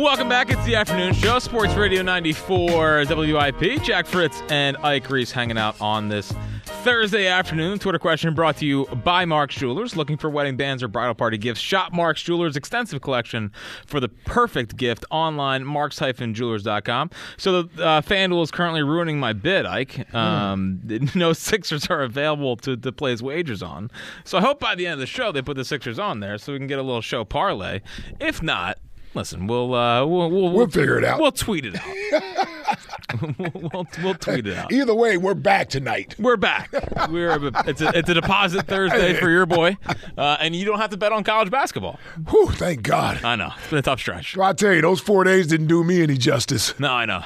Welcome back. It's the afternoon show, Sports Radio 94 WIP. Jack Fritz and Ike Reese hanging out on this Thursday afternoon. Twitter question brought to you by Mark's Jewelers. Looking for wedding bands or bridal party gifts? Shop Mark's Jewelers' extensive collection for the perfect gift online, marks-jewelers.com. So the uh, FanDuel is currently ruining my bid, Ike. Um, No Sixers are available to, to place wagers on. So I hope by the end of the show they put the Sixers on there so we can get a little show parlay. If not, Listen, we'll uh, we'll, we'll We'll figure it out. We'll tweet it out. we'll, we'll, we'll tweet it out. Either way, we're back tonight. We're back. We're it's a, it's a deposit Thursday for your boy, uh, and you don't have to bet on college basketball. Whew, thank God. I know it's been a tough stretch. So I tell you, those four days didn't do me any justice. No, I know.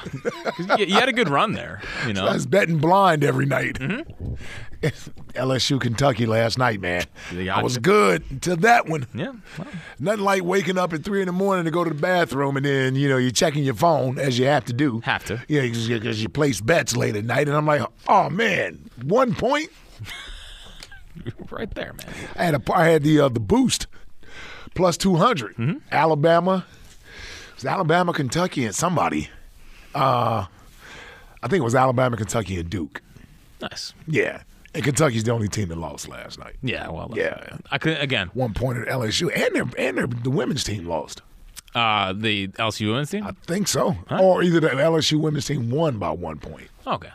You, you had a good run there. You know, I was betting blind every night. Mm-hmm. LSU Kentucky last night, man. I was good until that one. yeah. well, Nothing like waking up at three in the morning to go to the bathroom and then you know you're checking your phone as you have to do. Have to. Yeah, because you place bets late at night, and I'm like, oh man, one point. right there, man. I had a, I had the uh, the boost plus 200. Mm-hmm. Alabama, it was Alabama, Kentucky, and somebody. Uh, I think it was Alabama, Kentucky, and Duke. Nice. Yeah, and Kentucky's the only team that lost last night. Yeah. Well. Yeah. I could again. One point at LSU, and their and their, the women's team lost. Uh, the LSU women's team. I think so, or either the LSU women's team won by one point. Okay.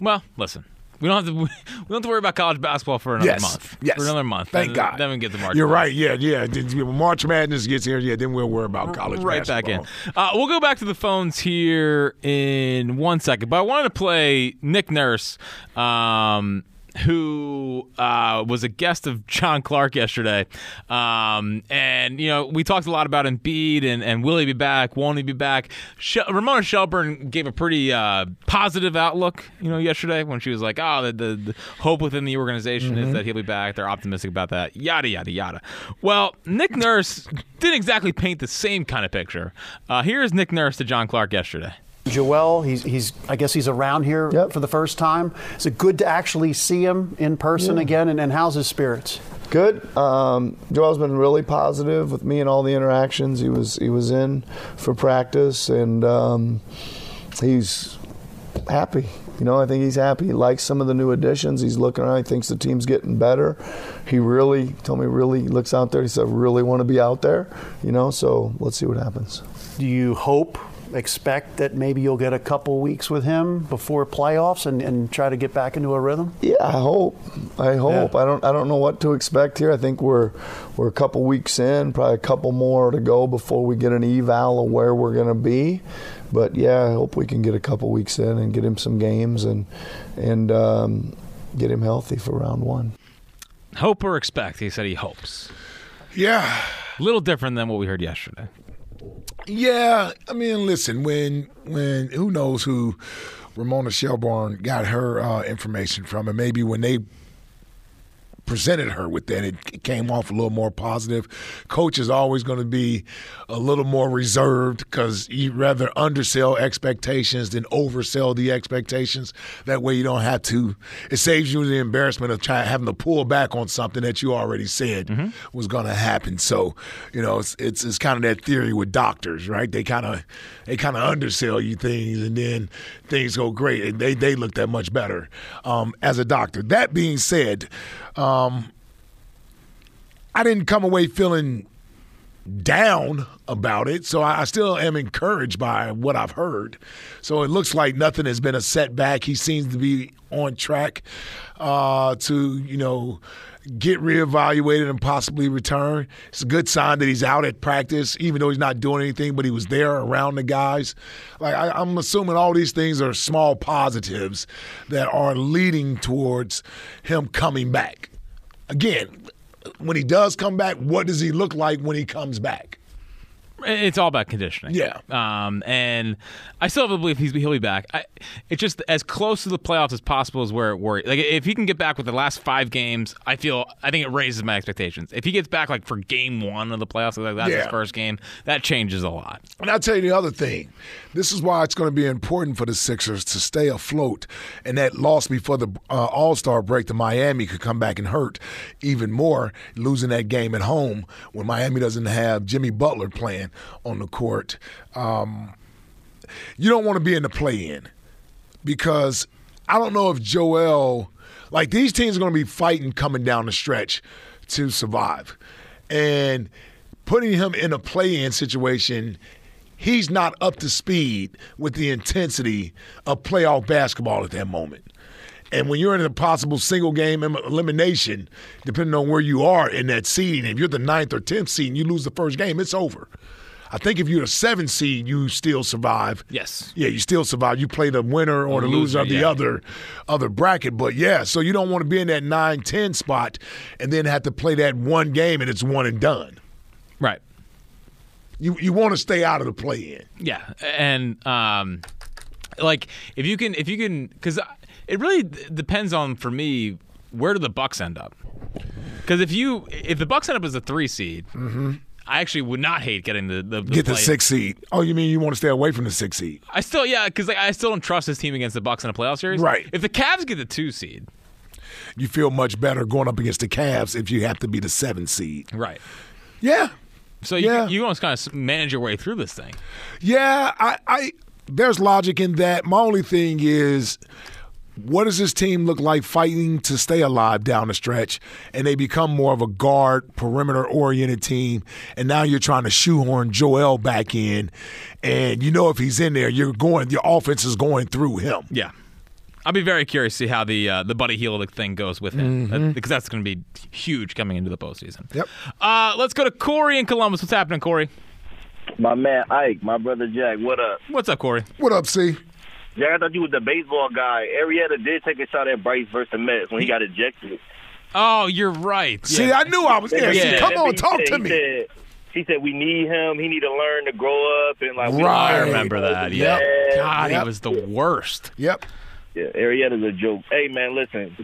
Well, listen. We don't have to. We don't have to worry about college basketball for another yes, month. yes, For another month. Thank then, God. Then we get the March. You're Madness. right. Yeah, yeah. March Madness gets here, yeah, then we'll worry about college right back in. Uh, we'll go back to the phones here in one second, but I wanted to play Nick Nurse, um, who uh, was a guest of John Clark yesterday, um, and you know we talked a lot about Embiid and and will he be back? Won't he be back? Sh- Ramona Shelburne gave a pretty uh, positive outlook, you know, yesterday when she was like, "Oh, the, the, the hope within the organization is that he'll be back. They're optimistic about that." Yada yada yada. Well, Nick Nurse didn't exactly paint the same kind of picture. Uh, here's Nick Nurse to John Clark yesterday. Joel, he's, he's I guess he's around here Yep. for the first time. Is it good to actually see him in person Yeah. again? And, and how's his spirits? Good. Um, Joel's been really positive with me and all the interactions. He was he was in for practice and um, he's happy. You know, I think he's happy. He likes some of the new additions. He's looking around. He thinks the team's getting better. He really told me really looks out there. He said, I "Really want to be out there." You know, so let's see what happens. Do you hope, expect that maybe you'll get a couple weeks with him before playoffs and, and try to get back into a rhythm? Yeah, I hope. I hope. Yeah. I don't. I don't know what to expect here. I think we're we're a couple weeks in, probably a couple more to go before we get an eval of where we're going to be. But yeah, I hope we can get a couple weeks in and get him some games and and um, get him healthy for round one. Hope or expect? He said he hopes. Yeah, A little different than what we heard yesterday. Yeah. I mean, listen, when when who knows who Ramona Shelburne got her uh, information from, and maybe when they presented her with that. It came off a little more positive. Coach is always going to be a little more reserved because you rather undersell expectations than oversell the expectations. That way you don't have to. It saves you the embarrassment of trying having to pull back on something that you already said mm-hmm. was going to happen. So you know it's, it's it's kind of that theory with doctors, right? They kind of they kind of undersell you things, and then things go great, and they they look that much better um, as a doctor. That being said. Um, I didn't come away feeling down about it, so I still am encouraged by what I've heard. So it looks like nothing has been a setback. He seems to be on track uh, to, you know, get reevaluated and possibly return. It's a good sign that he's out at practice, even though he's not doing anything, but he was there around the guys. Like I, I'm assuming all these things are small positives that are leading towards him coming back. Again, when he does come back, what does he look like when he comes back? It's all about conditioning. Yeah. Um, and I still have a belief he's, he'll be back. I, it's just as close to the playoffs as possible is where it worries. Like if he can get back with the last five games, I feel I think it raises my expectations. If he gets back like for game one of the playoffs, like that's yeah. his first game, that changes a lot. And I'll tell you the other thing. This is why it's going to be important for the Sixers to stay afloat. And that loss before the uh, All Star break to Miami could come back and hurt even more, losing that game at home when Miami doesn't have Jimmy Butler playing on the court. Um, you don't want to be in the play in because I don't know if Joel, like these teams are going to be fighting coming down the stretch to survive. And putting him in a play in situation, he's not up to speed with the intensity of playoff basketball at that moment. And when you're in a possible single game elimination, depending on where you are in that seeding, if you're the ninth or tenth seed and you lose the first game, it's over. I think if you're a seven seed, you still survive. Yes. Yeah, you still survive. You play the winner or, or the loser, loser of the yeah. other other bracket. But yeah, so you don't want to be in that 9-10 spot and then have to play that one game and it's one and done. Right. You you want to stay out of the play in. Yeah, and um, like if you can if you can because it really depends on for me where do the Bucks end up. Because if you if the Bucks end up as a three seed. Mm-hmm I actually would not hate getting the, the, the get the six seed. Oh, you mean you want to stay away from the six seed? I still, yeah, because like, I still don't trust this team against the Bucks in a playoff series. Right. If the Cavs get the two seed, you feel much better going up against the Cavs if you have to be the seven seed. Right. Yeah. So you yeah. you almost kind of manage your way through this thing. Yeah, I, I there's logic in that. My only thing is what does this team look like fighting to stay alive down the stretch? And they become more of a guard, perimeter oriented team. And now you're trying to shoehorn Joel back in. And you know, if he's in there, you're going, the offense is going through him. Yeah. I'll be very curious to see how the uh, the Buddy Hield thing goes with him mm-hmm. because that's going to be huge coming into the postseason. Yep. Uh, let's go to Corey in Columbus. What's happening, Corey? My man Ike, my brother Jack. What up? What's up, Corey? What up, C? Jack, I thought you was the baseball guy. Arrieta did take a shot at Bryce versus the Mets when he got ejected. Oh, you're right. See, yeah. I knew I was there. Yeah. Come on, talk said, to me. Said, he said we need him. He need to learn to grow up and like. Right. I remember that. Yeah. Yep. God, yep. he was the worst. Yep. Yeah, Arrieta's a joke. Hey man, listen,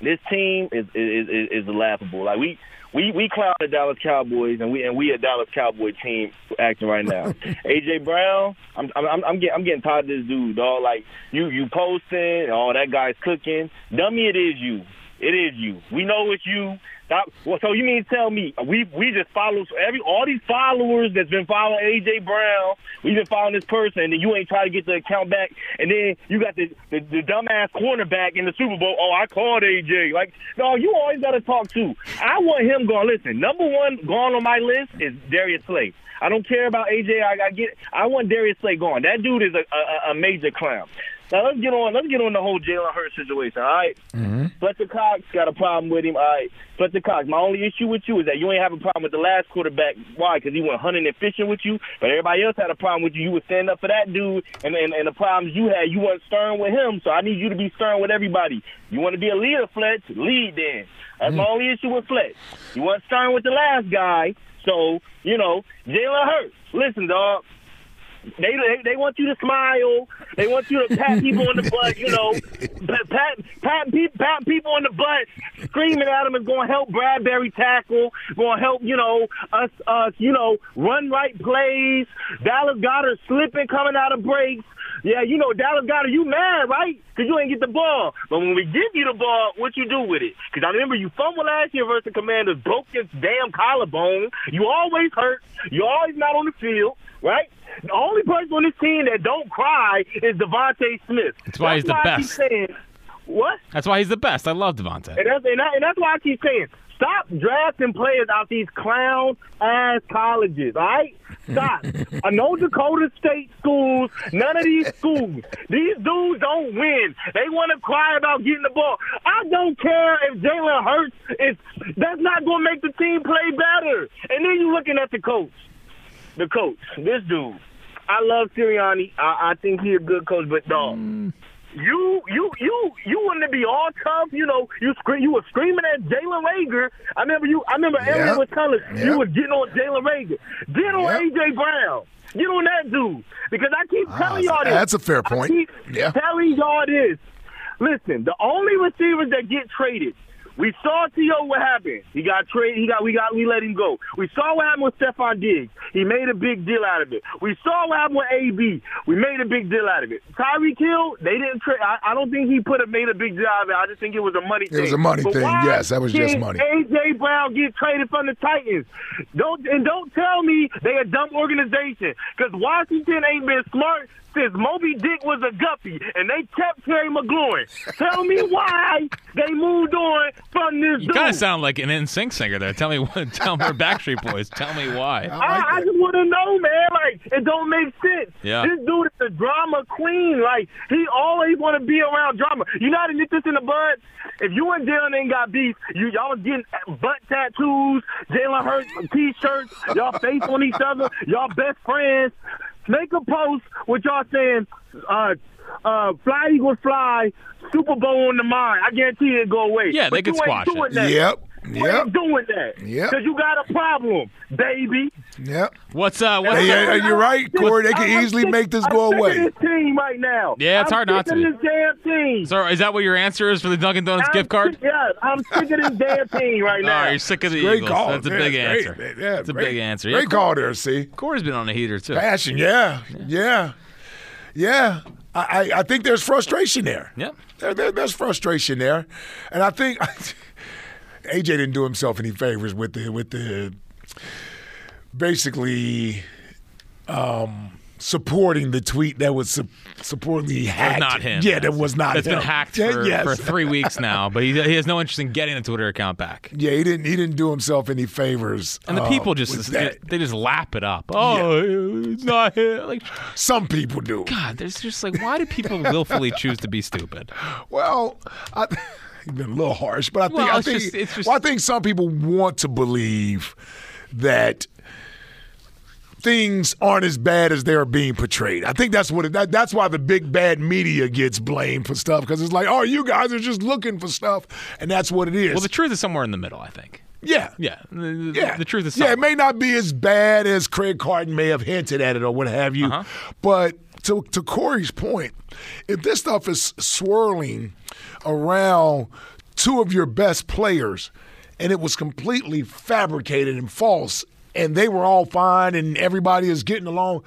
this team is is is, is laughable. Like we we we clown the Dallas Cowboys, and we and we a Dallas Cowboy team acting right now. AJ Brown, I'm I'm I'm getting I'm getting tired of this dude, dog. Like you you posting, oh that guy's cooking. Dummy, it is you. It is you. We know it's you. Stop. Well, so you mean tell me we we just follow every all these followers that's been following AJ Brown? We've been following this person, and you ain't trying to get the account back, and then you got the, the the dumbass cornerback in the Super Bowl. Oh, I called AJ. Like, no, you always got to talk to. I want him going. Listen, number one gone on my list is Darius Slay. I don't care about AJ. I, I get. I want Darius Slay gone. That dude is a, a, a major clown. Now let's get on. Let's get on the whole Jalen Hurts situation. All right? mm-hmm. Fletcher Cox got a problem with him. All right, Fletcher Cox. My only issue with you is that you ain't have a problem with the last quarterback. Why? Because he went hunting and fishing with you. But everybody else had a problem with you. You would stand up for that dude, and and, and the problems you had, you weren't stern with him. So I need you to be stern with everybody. You want to be a leader, Fletch? Lead then. That's mm-hmm. my only issue with Fletch. You weren't stern with the last guy. So you know, Jalen Hurts. Listen, dog. They, they they want you to smile. They want you to pat people on the butt. You know, pat pat pat, people on the butt. screaming at him is going to help Bradbury tackle, going to help, you know, us, us, you know, run right plays. Dallas Goedert slipping coming out of breaks. Yeah, you know, Dallas Goedert, you mad, right? Because you ain't get the ball. But when we give you the ball, what you do with it? Because I remember you fumbled last year versus the Commanders, broke your damn collarbone. You always hurt. You're always not on the field, right? The only person on this team that don't cry is DeVonta Smith. That's why he's the I keep best. saying, what? That's why he's the best. I love Devontae. And that's, and, that, and that's why I keep saying, stop drafting players out these clown ass colleges, all right? Stop. I know Dakota State schools, none of these schools. These dudes don't win. They want to cry about getting the ball. I don't care if Jalen Hurts is, that's not going to make the team play better. And then you're looking at the coach. The coach, this dude. I love Sirianni. I, I think he's a good coach, but dog. Mm. You you you you wanted to be all tough, you know. You scre- you were screaming at Jalen Reagor. I remember you. I remember Yep. was telling Yep. you was getting on Jalen Reagor. Get on Yep. AJ Brown. Get on that dude because I keep telling y'all this. Ah, that's a fair point. I keep Yeah. telling y'all this. Listen, the only receivers that get traded. We saw T.O. what happened. He got traded. He got we got we let him go. We saw what happened with Stefon Diggs. He made a big deal out of it. We saw what happened with AB. We made a big deal out of it. Tyreek Hill, they didn't trade. I, I don't think he put a made a big deal out of it. I just think it was a money thing. It thing. was a money But thing. Yes, that was just money. AJ Brown get traded from the Titans. Don't and don't tell me they a dumb organization because Washington ain't been smart since Moby Dick was a guppy and they kept Terry McLaurin. Tell me why they moved on from this You dude. kind of sound like an NSYNC singer there. Tell me what. Tell me, Backstreet Boys. Tell me why. I, I just want to know, man. Like, it don't make sense. Yeah. This dude is a drama queen. Like, he always want to be around drama. You know how to nip this in the bud? If you and Jalen ain't got beef, you y'all was getting butt tattoos, Jalen Hurts t-shirts, y'all face on each other, y'all best friends. Make a post with y'all saying, uh, uh, fly Eagles fly, Super Bowl on the mind. I guarantee it'll go away. Yeah, they But could squash it. doing That. Yep. You Yep. ain't doing that. Yeah. Because you got a problem, baby. Yep. What's uh? What's Hey, yeah, you're right, Corey. They can I'm easily sick- make this I'm go sick away. Of this team right now. Yeah, it's I'm hard not sick to Of this damn team. So is that what your answer is for the Dunkin' Donuts I'm gift card? Sick, yeah, I'm sick of this damn team right Oh, now. you're sick of the Great Eagles. call. That's a Yeah, big great. answer. Yeah, That's a great- big answer. Great Yeah, call there, see. Corey's been on the heater too. Passion, yeah, yeah, yeah. I, I, I think there's frustration there. Yeah. There, there, there's frustration there, and I think AJ didn't do himself any favors with the with the basically um, supporting the tweet that was su- supposedly hacked. Not him. Yeah, that was not. That's him. been hacked for, yes. for three weeks now, but he, he has no interest in getting the Twitter account back. Yeah, he didn't. He didn't do himself any favors. And the uh, people just that. they just lap it up. Oh, it's not him. Like Some people do. God, there's just like why do people willfully choose to be stupid? Well, I, been a little harsh, but I think Well, I think just- just- well, I think some people want to believe that things aren't as bad as they're being portrayed. I think that's what it, that, that's why the big bad media gets blamed for stuff because it's like, oh, you guys are just looking for stuff, and that's what it is. Well, the truth is somewhere in the middle. I think. yeah. Yeah, the, Yeah, the truth is yeah. It may not be as bad as Craig Carton may have hinted at it or what have you, Uh-huh. but to to Corey's point, if this stuff is swirling around two of your best players, and it was completely fabricated and false. And they were all fine, and everybody is getting along.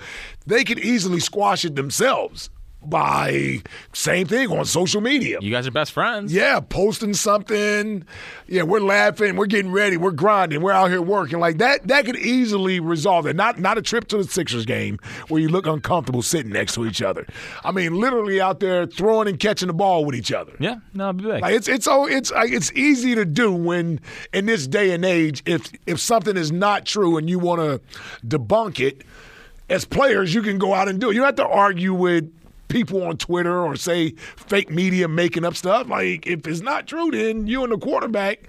They could easily squash it themselves by same thing on social media. You guys are best friends. Yeah, posting something. Yeah, we're laughing, we're getting ready, we're grinding, we're out here working. Like that that could easily resolve it. Not not a trip to the Sixers game where you look uncomfortable sitting next to each other. I mean, literally out there throwing and catching the ball with each other. Yeah, no, be big. Like it's it's oh it's like it's easy to do when in this day and age if if something is not true and you want to debunk it as players you can go out and do it. You don't have to argue with people on Twitter or say fake media making up stuff. Like if it's not true then you and the quarterback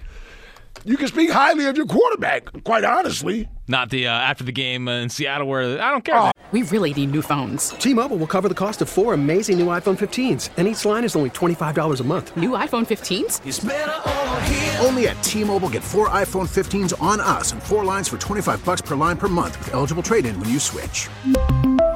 you can speak highly of your quarterback, quite honestly. Not the uh, after the game in Seattle where I don't care. Oh. We really need new phones. T-Mobile will cover the cost of four amazing new iPhone 15s, and each line is only $25 a month. New iPhone 15s? Only at T-Mobile get four iPhone 15s on us and four lines for 25 bucks per line per month with eligible trade-in when you switch.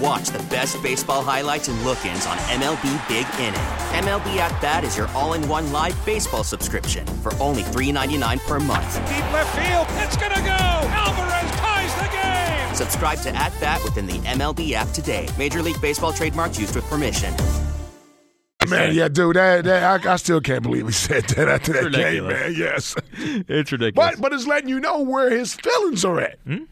And watch the best baseball highlights and look-ins on MLB Big Inning. MLB At Bat is your all-in-one live baseball subscription for only $3.99 per month. Deep left field, it's gonna go. Alvarez ties the game. Subscribe to At Bat within the MLB app today. Major League Baseball trademarks used with permission. Man, yeah, dude, that, that I, I still can't believe he said that after that game, man. Yes, It's ridiculous. but but it's letting you know where his feelings are at. Hmm?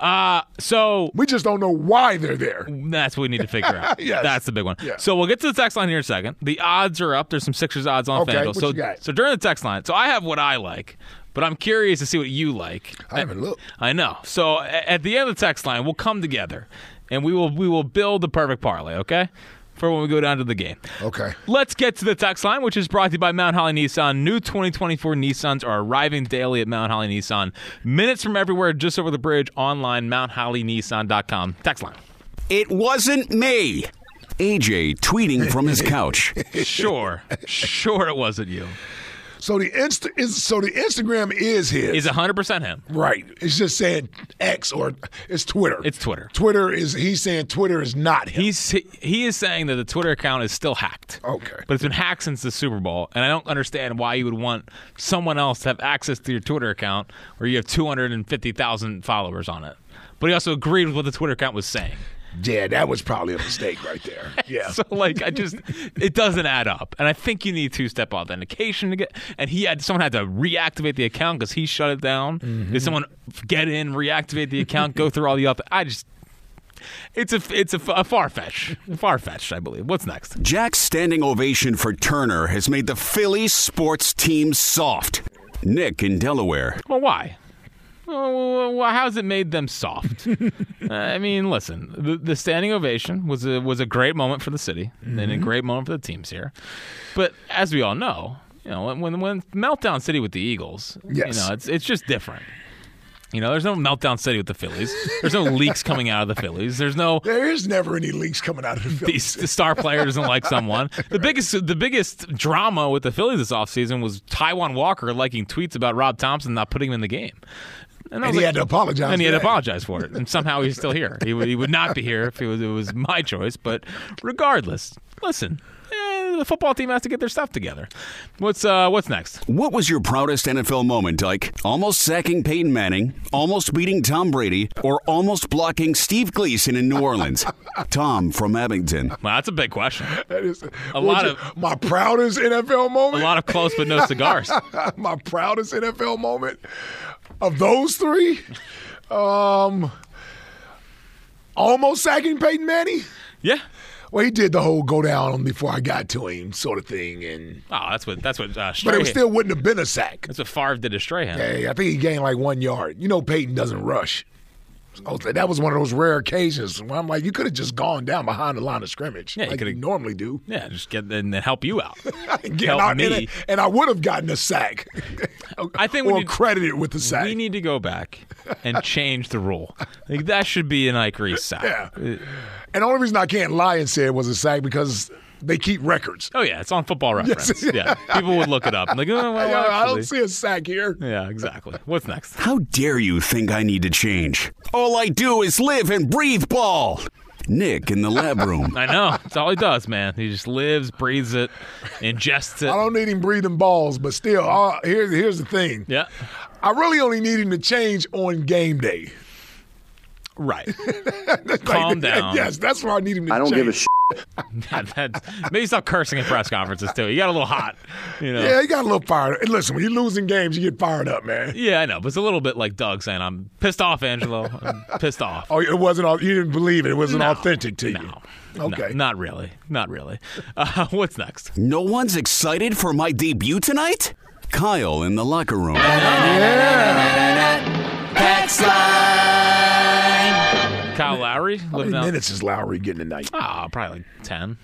Uh, so We just don't know why they're there. That's what we need to figure out. Yes. That's the big one. Yeah. So we'll get to the text line here in a second. The odds are up. There's some Sixers odds on Okay, FanDuel. so, so during the text line, so I have what I like, but I'm curious to see what you like. I haven't looked. I know. So at the end of the text line, we'll come together and we will we will build the perfect parlay. Okay. For when we go down to the game. Okay. Let's get to the text line, which is brought to you by Mount Holly Nissan. New 2024 Nissans are arriving daily at Mount Holly Nissan. Minutes from everywhere, just over the bridge, online, mounthollynissan.com. Text line. It wasn't me. AJ tweeting from his couch. Sure. Sure it wasn't you. So the insta is so the Instagram is his. Is 100% him. right? It's just saying X or it's Twitter. It's Twitter. Twitter is he's saying Twitter is not him. He's he is saying that the Twitter account is still hacked. Okay. But it's been hacked since the Super Bowl, and I don't understand why you would want someone else to have access to your Twitter account where you have 250,000 followers on it. But he also agreed with what the Twitter account was saying. Yeah, that was probably a mistake right there. Yeah. So like I just it doesn't add up. And I think you need two-step authentication to get and he had someone had to reactivate the account cuz he shut it down. Mm-hmm. Did someone get in, reactivate the account, go through all the auth I just it's a it's a, a far fetch, far fetched, I believe. What's next? Jack's standing ovation for Turner has made the Phillies sports team soft. Nick in Delaware. Well, why? How's it made them soft? Uh, I mean, listen, the, the standing ovation was a was a great moment for the city and a mm-hmm. great moment for the teams here. But as we all know, you know, when when meltdown city with the Eagles, Yes. you know, it's it's just different. You know, there's no meltdown city with the Phillies. There's no leaks coming out of the Phillies. There's no There is never any leaks coming out of the Phillies. the, star player doesn't like someone. The biggest the biggest drama with the Phillies this offseason was Taijuan Walker liking tweets about Rob Thomson not putting him in the game. I And he like- had to apologize And he had to apologize for it. And somehow he's still here. He would, he would not be here if it was, it was my choice. But regardless, listen, eh, the football team has to get their stuff together. What's uh, what's next? What was your proudest NFL moment, like almost sacking Peyton Manning, almost beating Tom Brady, or almost blocking Steve Gleason in New Orleans? Tom from Abington. Well, that's a big question. That is A lot your- of- my proudest NFL moment. A lot of close but no cigars. my proudest NFL moment of those three, um, almost sacking Peyton Manning. Yeah. Well, he did the whole go down before I got to him sort of thing, and Oh, that's what that's what uh, but it still wouldn't have been a sack. that's what Favre did to Strahan. Hey, I think he gained like one yard. You know, Peyton doesn't rush. So that was one of those rare occasions where I'm like, you could have just gone down behind the line of scrimmage, Yeah, like you coulda- normally do. Yeah, just get and then help you out. Help I, me. and, and I would have gotten a sack. I think we or need- credited with the sack. We need to go back and change the rule. Like that should be an Ike Reese sack. Yeah. And the only reason I can't lie and say it was a sack because they keep records. Oh yeah, it's on Football Reference. Yes. Yeah, people would look it up. Like, oh, well, Yeah, I don't see a sack here. Yeah, exactly. What's next? How dare you think I need to change? All I do is live and breathe ball. Nick in the lab room. I know. That's all he does, man. He just lives, breathes it, ingests it. I don't need him breathing balls, but still, uh, here's here's the thing. Yeah. I really only need him to change on game day. Right. Like, Calm down. Yes, that's where I need him to change. I don't change. give a shit. Yeah, that's, maybe stop cursing in press conferences too. You got a little hot, you know. Yeah, he got a little fired. And listen, when you're losing games, you get fired up, man. Yeah, I know, but it's a little bit like Doug saying, "I'm pissed off, Angelo. I'm pissed off." Oh, it wasn't. all You didn't believe it. It wasn't No. authentic to you. No. Okay. No, not really. Not really. Uh, what's next? No one's excited for my debut tonight? Kyle in the locker room. Kyle Lowry How many minutes is Lowry getting tonight? Ah, probably like ten.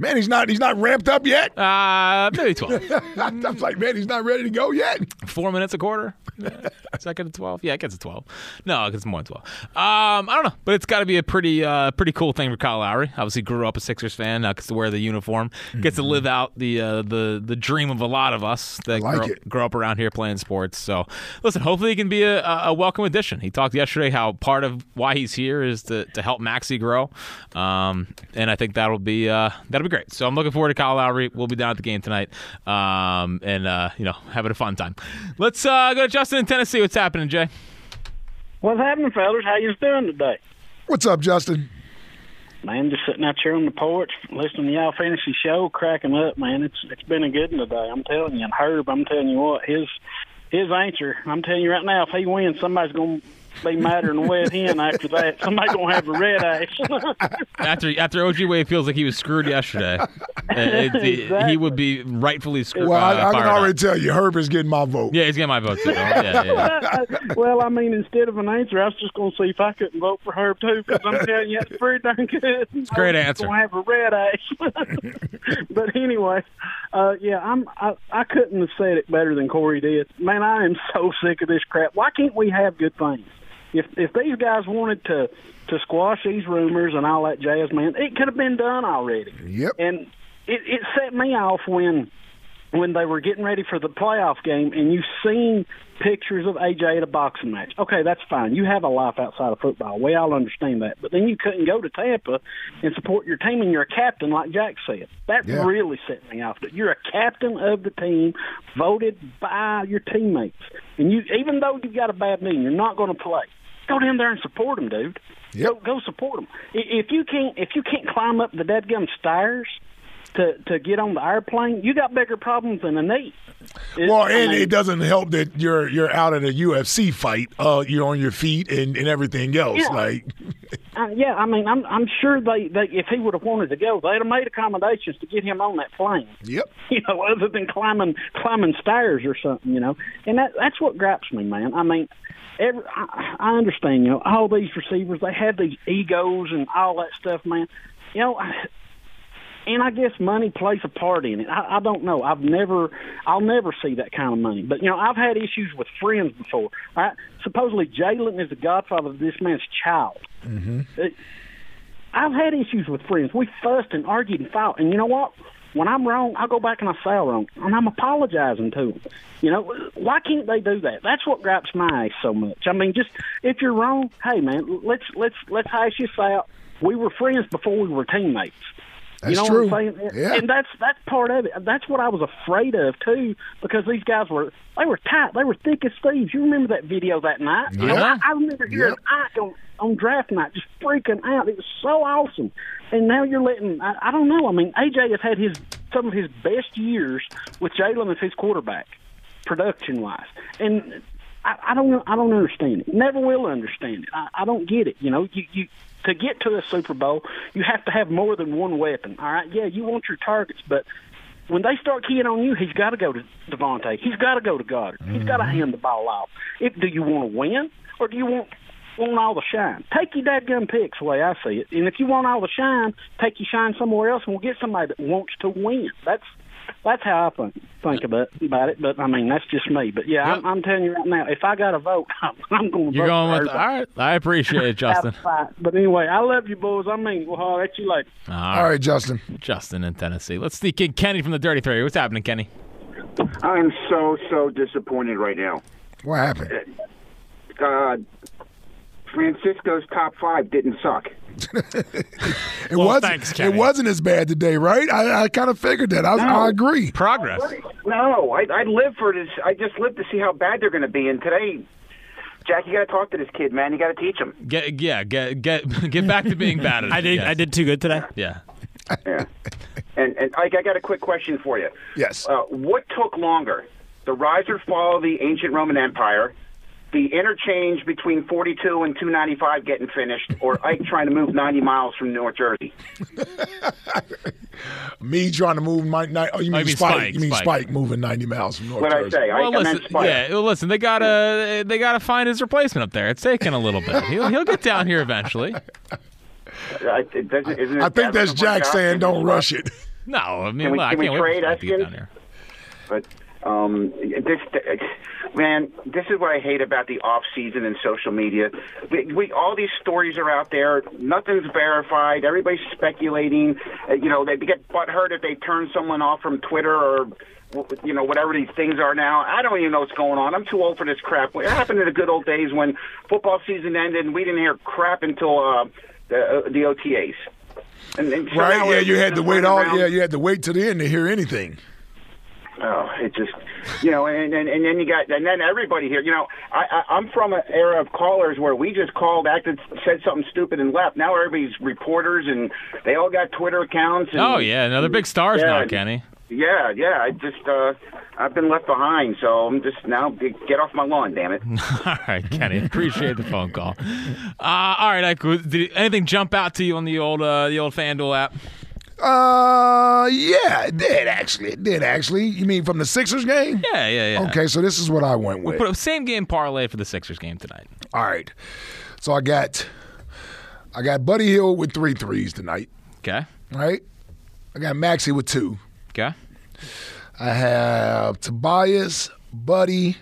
Man, he's not he's not ramped up yet. Uh, maybe twelve. I'm like, man, he's not ready to go yet. Four minutes a quarter. Yeah. Second to twelve. Yeah, it gets to twelve. No, it gets more than twelve. Um, I don't know, but it's got to be a pretty uh, pretty cool thing for Kyle Lowry. Obviously, grew up a Sixers fan. Now gets to wear the uniform. Gets to live out the uh, the the dream of a lot of us that like grow, grow up around here playing sports. So, listen, hopefully he can be a, a welcome addition. He talked yesterday how part of why he's here is to, to help Maxey grow, um, and I think that'll be uh, that'll be great. So I'm looking forward to Kyle Lowry. We'll be down at the game tonight, um, and uh, you know having a fun time. Let's uh, go to Justin in Tennessee. What's happening, Jay? What's happening, fellas? How you doing today? What's up, Justin? Man, just sitting out here on the porch, listening to y'all fantasy show, cracking up, man. It's it's been a good one today. I'm telling you, and Herb, I'm telling you what, his his answer. I'm telling you right now, if he wins, somebody's gonna be madder than a wet hen after that. Somebody's gonna have a red ass. after after OG Wade feels like he was screwed yesterday, uh, it- it- Exactly. he would be rightfully screwed. Well, I, uh, I can fired up. already tell you, Herb is getting my vote. Yeah, he's getting my vote too. Yeah, yeah, yeah. well, I mean, instead of an answer, I was just going to see if I couldn't vote for Herb too, because I'm telling you, it's pretty darn good. It's a great answer. Going to have a red ass. but anyway, uh, yeah, I'm. I, I couldn't have said it better than Corey did. Man, I am so sick of this crap. Why can't we have good things? If if these guys wanted to to squash these rumors and all that jazz, man, it could have been done already. Yep. And it, it set me off when when they were getting ready for the playoff game and you seen pictures of AJ at a boxing match. Okay, that's fine. You have a life outside of football. We all understand that. But then you couldn't go to Tampa and support your team and you're a captain like Jack said. That Yeah. really set me off. That you're a captain of the team voted by your teammates. And you even though you've got a bad knee you're not going to play, go down there and support them, dude. Go go support them. If you can't if you can't climb up the dead deadgum stairs to to get on the airplane, you got bigger problems than a knee. It- Well, I and mean, it doesn't help that you're you're out at a UFC fight. Uh, you're on your feet and, and everything else. Yeah. Like, uh, yeah, I mean, I'm I'm sure they, they if he would have wanted to go, they'd have made accommodations to get him on that plane. Yep. You know, other than climbing climbing stairs or something. You know, and that that's what gripes me, man. I mean. Every, I, I understand, you know, all these receivers, they have these egos and all that stuff, man. You know, I, and I guess money plays a part in it. I, I don't know. I've never, I'll never see that kind of money. But you know, I've had issues with friends before. Right? Supposedly, Jalen is the godfather of this man's child. Mm-hmm. It, I've had issues with friends. We fussed and argued and fought. And you know what? When I'm wrong, I go back and I say I'm wrong, and I'm apologizing to them. You know, why can't they do that? That's what gripes my ass so much. I mean, just if you're wrong, hey man, let's let's let's hash this out. We were friends before we were teammates. That's you know true. what I'm saying? Yeah. And that's that's part of it. That's what I was afraid of too, because these guys were they were tight, they were thick as thieves. You remember that video that night? You know, Yeah. I, I remember hearing Ike on, on draft night just freaking out. It was so awesome. And now you're letting I, I don't know. I mean, AJ has had his some of his best years with Jalen as his quarterback, production wise, and. I, I don't. I don't understand it. Never will understand it. I, I don't get it. You know, you, you to get to a Super Bowl, you have to have more than one weapon. All right. Yeah, you want your targets, but when they start keying on you, he's got to go to DeVonta. He's got to go to Goedert. He's got to mm-hmm. hand the ball off. If do you want to win or do you want want all the shine? Take your dadgum picks, the way I see it. And if you want all the shine, take your shine somewhere else, and we'll get somebody that wants to win. That's that's how I think think about about it. But I mean, that's just me. But yeah, I'm, I'm telling you right now, if I got a vote, I'm going You're going with Herbert. all right. I appreciate it, Justin. But anyway, I love you, boys. I mean, well, I'll let you later. All right, Justin. Justin in Tennessee. Let's sneak in Kenny from the Dirty Three. What's happening, Kenny? I'm so so disappointed right now. what happened? Uh, Francisco's top five didn't suck. It wasn't. it wasn't as bad today, right? I, I kind of figured that. I, I agree. Progress. No, I, I live for this. I just live to see how bad they're going to be. And today, Jack, you got to talk to this kid, man. You got to teach him. Get yeah, get get get back to being bad at it. I did. I did too good today. Yeah. Yeah. and and Ike, I got a quick question for you. Yes. Uh, what took longer, the rise or fall of the ancient Roman Empire, the interchange between 42 and 295 getting finished, or Ike trying to move 90 miles from North Jersey? Me trying to move my. ni- Oh, you mean, you mean Spike? Spike, You mean Spike. Spike, moving ninety miles from North What'd I Jersey? say? I- Well, I listen, Spike. yeah, well, listen. They gotta they gotta find his replacement up there. It's taking a little bit. He'll he'll get down here eventually. Isn't it I think that's Jack out saying, "Don't rush rush? it." No, I mean, Can we, look, I can we can't wait trade for Spike to get Eskins? down here. But um, this, man, this is what I hate about the off season and social media. We, we all these stories are out there. Nothing's verified. Everybody's speculating. Uh, you know, they get butthurt if they turn someone off from Twitter or. You know, whatever these things are now, I don't even know what's going on. I'm too old for this crap. It happened in the good old days when football season ended and we didn't hear crap until uh, the, uh, the OTAs. And, and Right? Yeah, you had to wait all. around- Yeah, you had to wait to the end to hear anything. Oh, it just, you know, and, and and then you got, and then everybody here, you know, I, I I'm from an era of callers where we just called, acted, said something stupid, and left. Now everybody's reporters, and they all got Twitter accounts. And, Oh yeah, another big stars Yeah, now, Kenny. Yeah, yeah. I just, uh, I've been left behind, so I'm just now get off my lawn, damn it. all right, Kenny. Appreciate the phone call. Uh, all right, Ike, did anything jump out to you on the old uh, the old FanDuel app? Uh, yeah, it did actually. It did actually. You mean from the Sixers game? Yeah, yeah, yeah. Okay, so this is what I went We'll with. put a same game parlay for the Sixers game tonight. All right. So I got I got Buddy Hield with three threes tonight. Okay. Right? I got Maxey with two. Okay. I have Tobias, Buddy,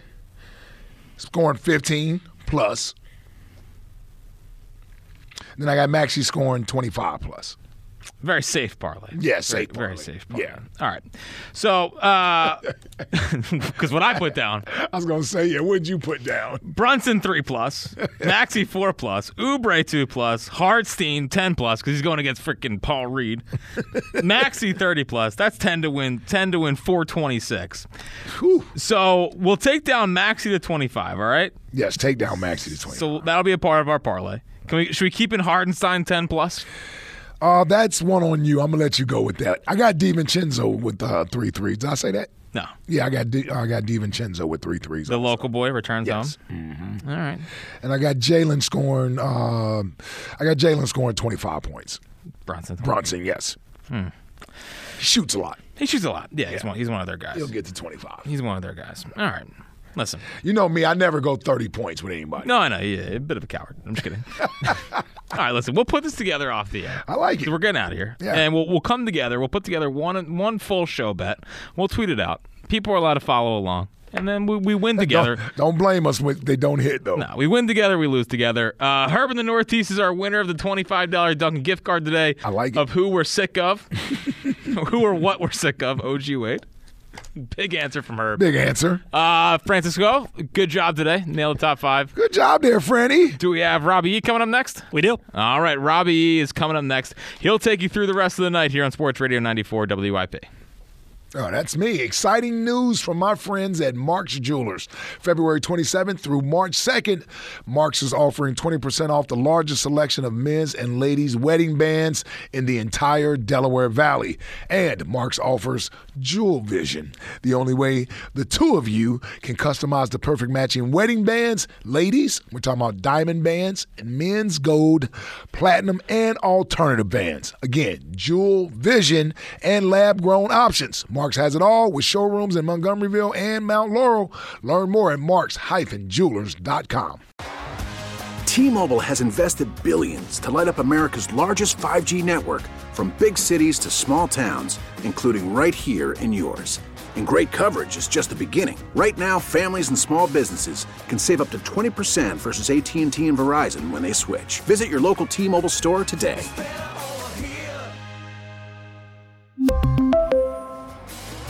scoring 15 plus. Then I got Maxey scoring 25 plus. Very safe parlay. Yeah, safe Very parlay. safe parlay. Yeah. All right. So, uh, because what I put down, I was going to say, yeah, what'd you put down? Brunson three plus, Maxey four plus, Oubre two plus, Hartenstein ten plus because he's going against freaking Paul Reed. Maxey thirty plus. That's ten to win. Ten to win four twenty six. So we'll take down Maxey to twenty five. All right. Yes, take down Maxey to 20. So that'll be a part of our parlay. Can we? Should we keep in Hartenstein ten plus? Uh, that's one on you. I'm gonna let you go with that. I got DiVincenzo with uh, three threes. Did I say that? No. Yeah, I got D- I got DiVincenzo with three threes. The local boy returns Yes. home. All right. and I got Jalen scoring. Um, I got Jalen scoring 25 points. Bronson. Brunson, yes. Hmm. He shoots a lot. He shoots a lot. Yeah, he's one. He's one of their guys. He'll get to 25. He's one of their guys. All right. Listen. You know me. I never go 30 points with anybody. No, I know. Yeah, a bit of a coward. I'm just kidding. All right, listen. We'll put this together off the air. I like it. We're getting out of here, Yeah. and we'll we'll come together. We'll put together one one full show bet. We'll tweet it out. People are allowed to follow along, and then we, we win together. Don't, don't blame us when they don't hit though. No, we win together, we lose together. Uh, Herb in the Northeast is our winner of the twenty-five dollar Dunkin' gift card today. I like it. Of who we're sick of, who or what we're sick of. OG Wade. Big answer from her. Big answer. Uh, Francisco, good job today. Nail the top five. Good job there, Franny. Do we have Robbie E coming up next? We do. All right, Robbie E is coming up next. He'll take you through the rest of the night here on Sports Radio 94 WIP. Oh, that's me. Exciting news from my friends at Mark's Jewelers. February 27th through March 2nd, Mark's is offering 20% off the largest selection of men's and ladies' wedding bands in the entire Delaware Valley. And Mark's offers Jewel Vision, the only way the two of you can customize the perfect matching wedding bands. Ladies, we're talking about diamond bands and men's gold, platinum, and alternative bands. Again, Jewel Vision and lab grown options. Marks has it all with showrooms in Montgomeryville and Mount Laurel. Learn more at marks-jewelers.com. T-Mobile has invested billions to light up America's largest 5G network from big cities to small towns, including right here in yours. And great coverage is just the beginning. Right now, families and small businesses can save up to 20% versus AT&T and Verizon when they switch. Visit your local T-Mobile store today.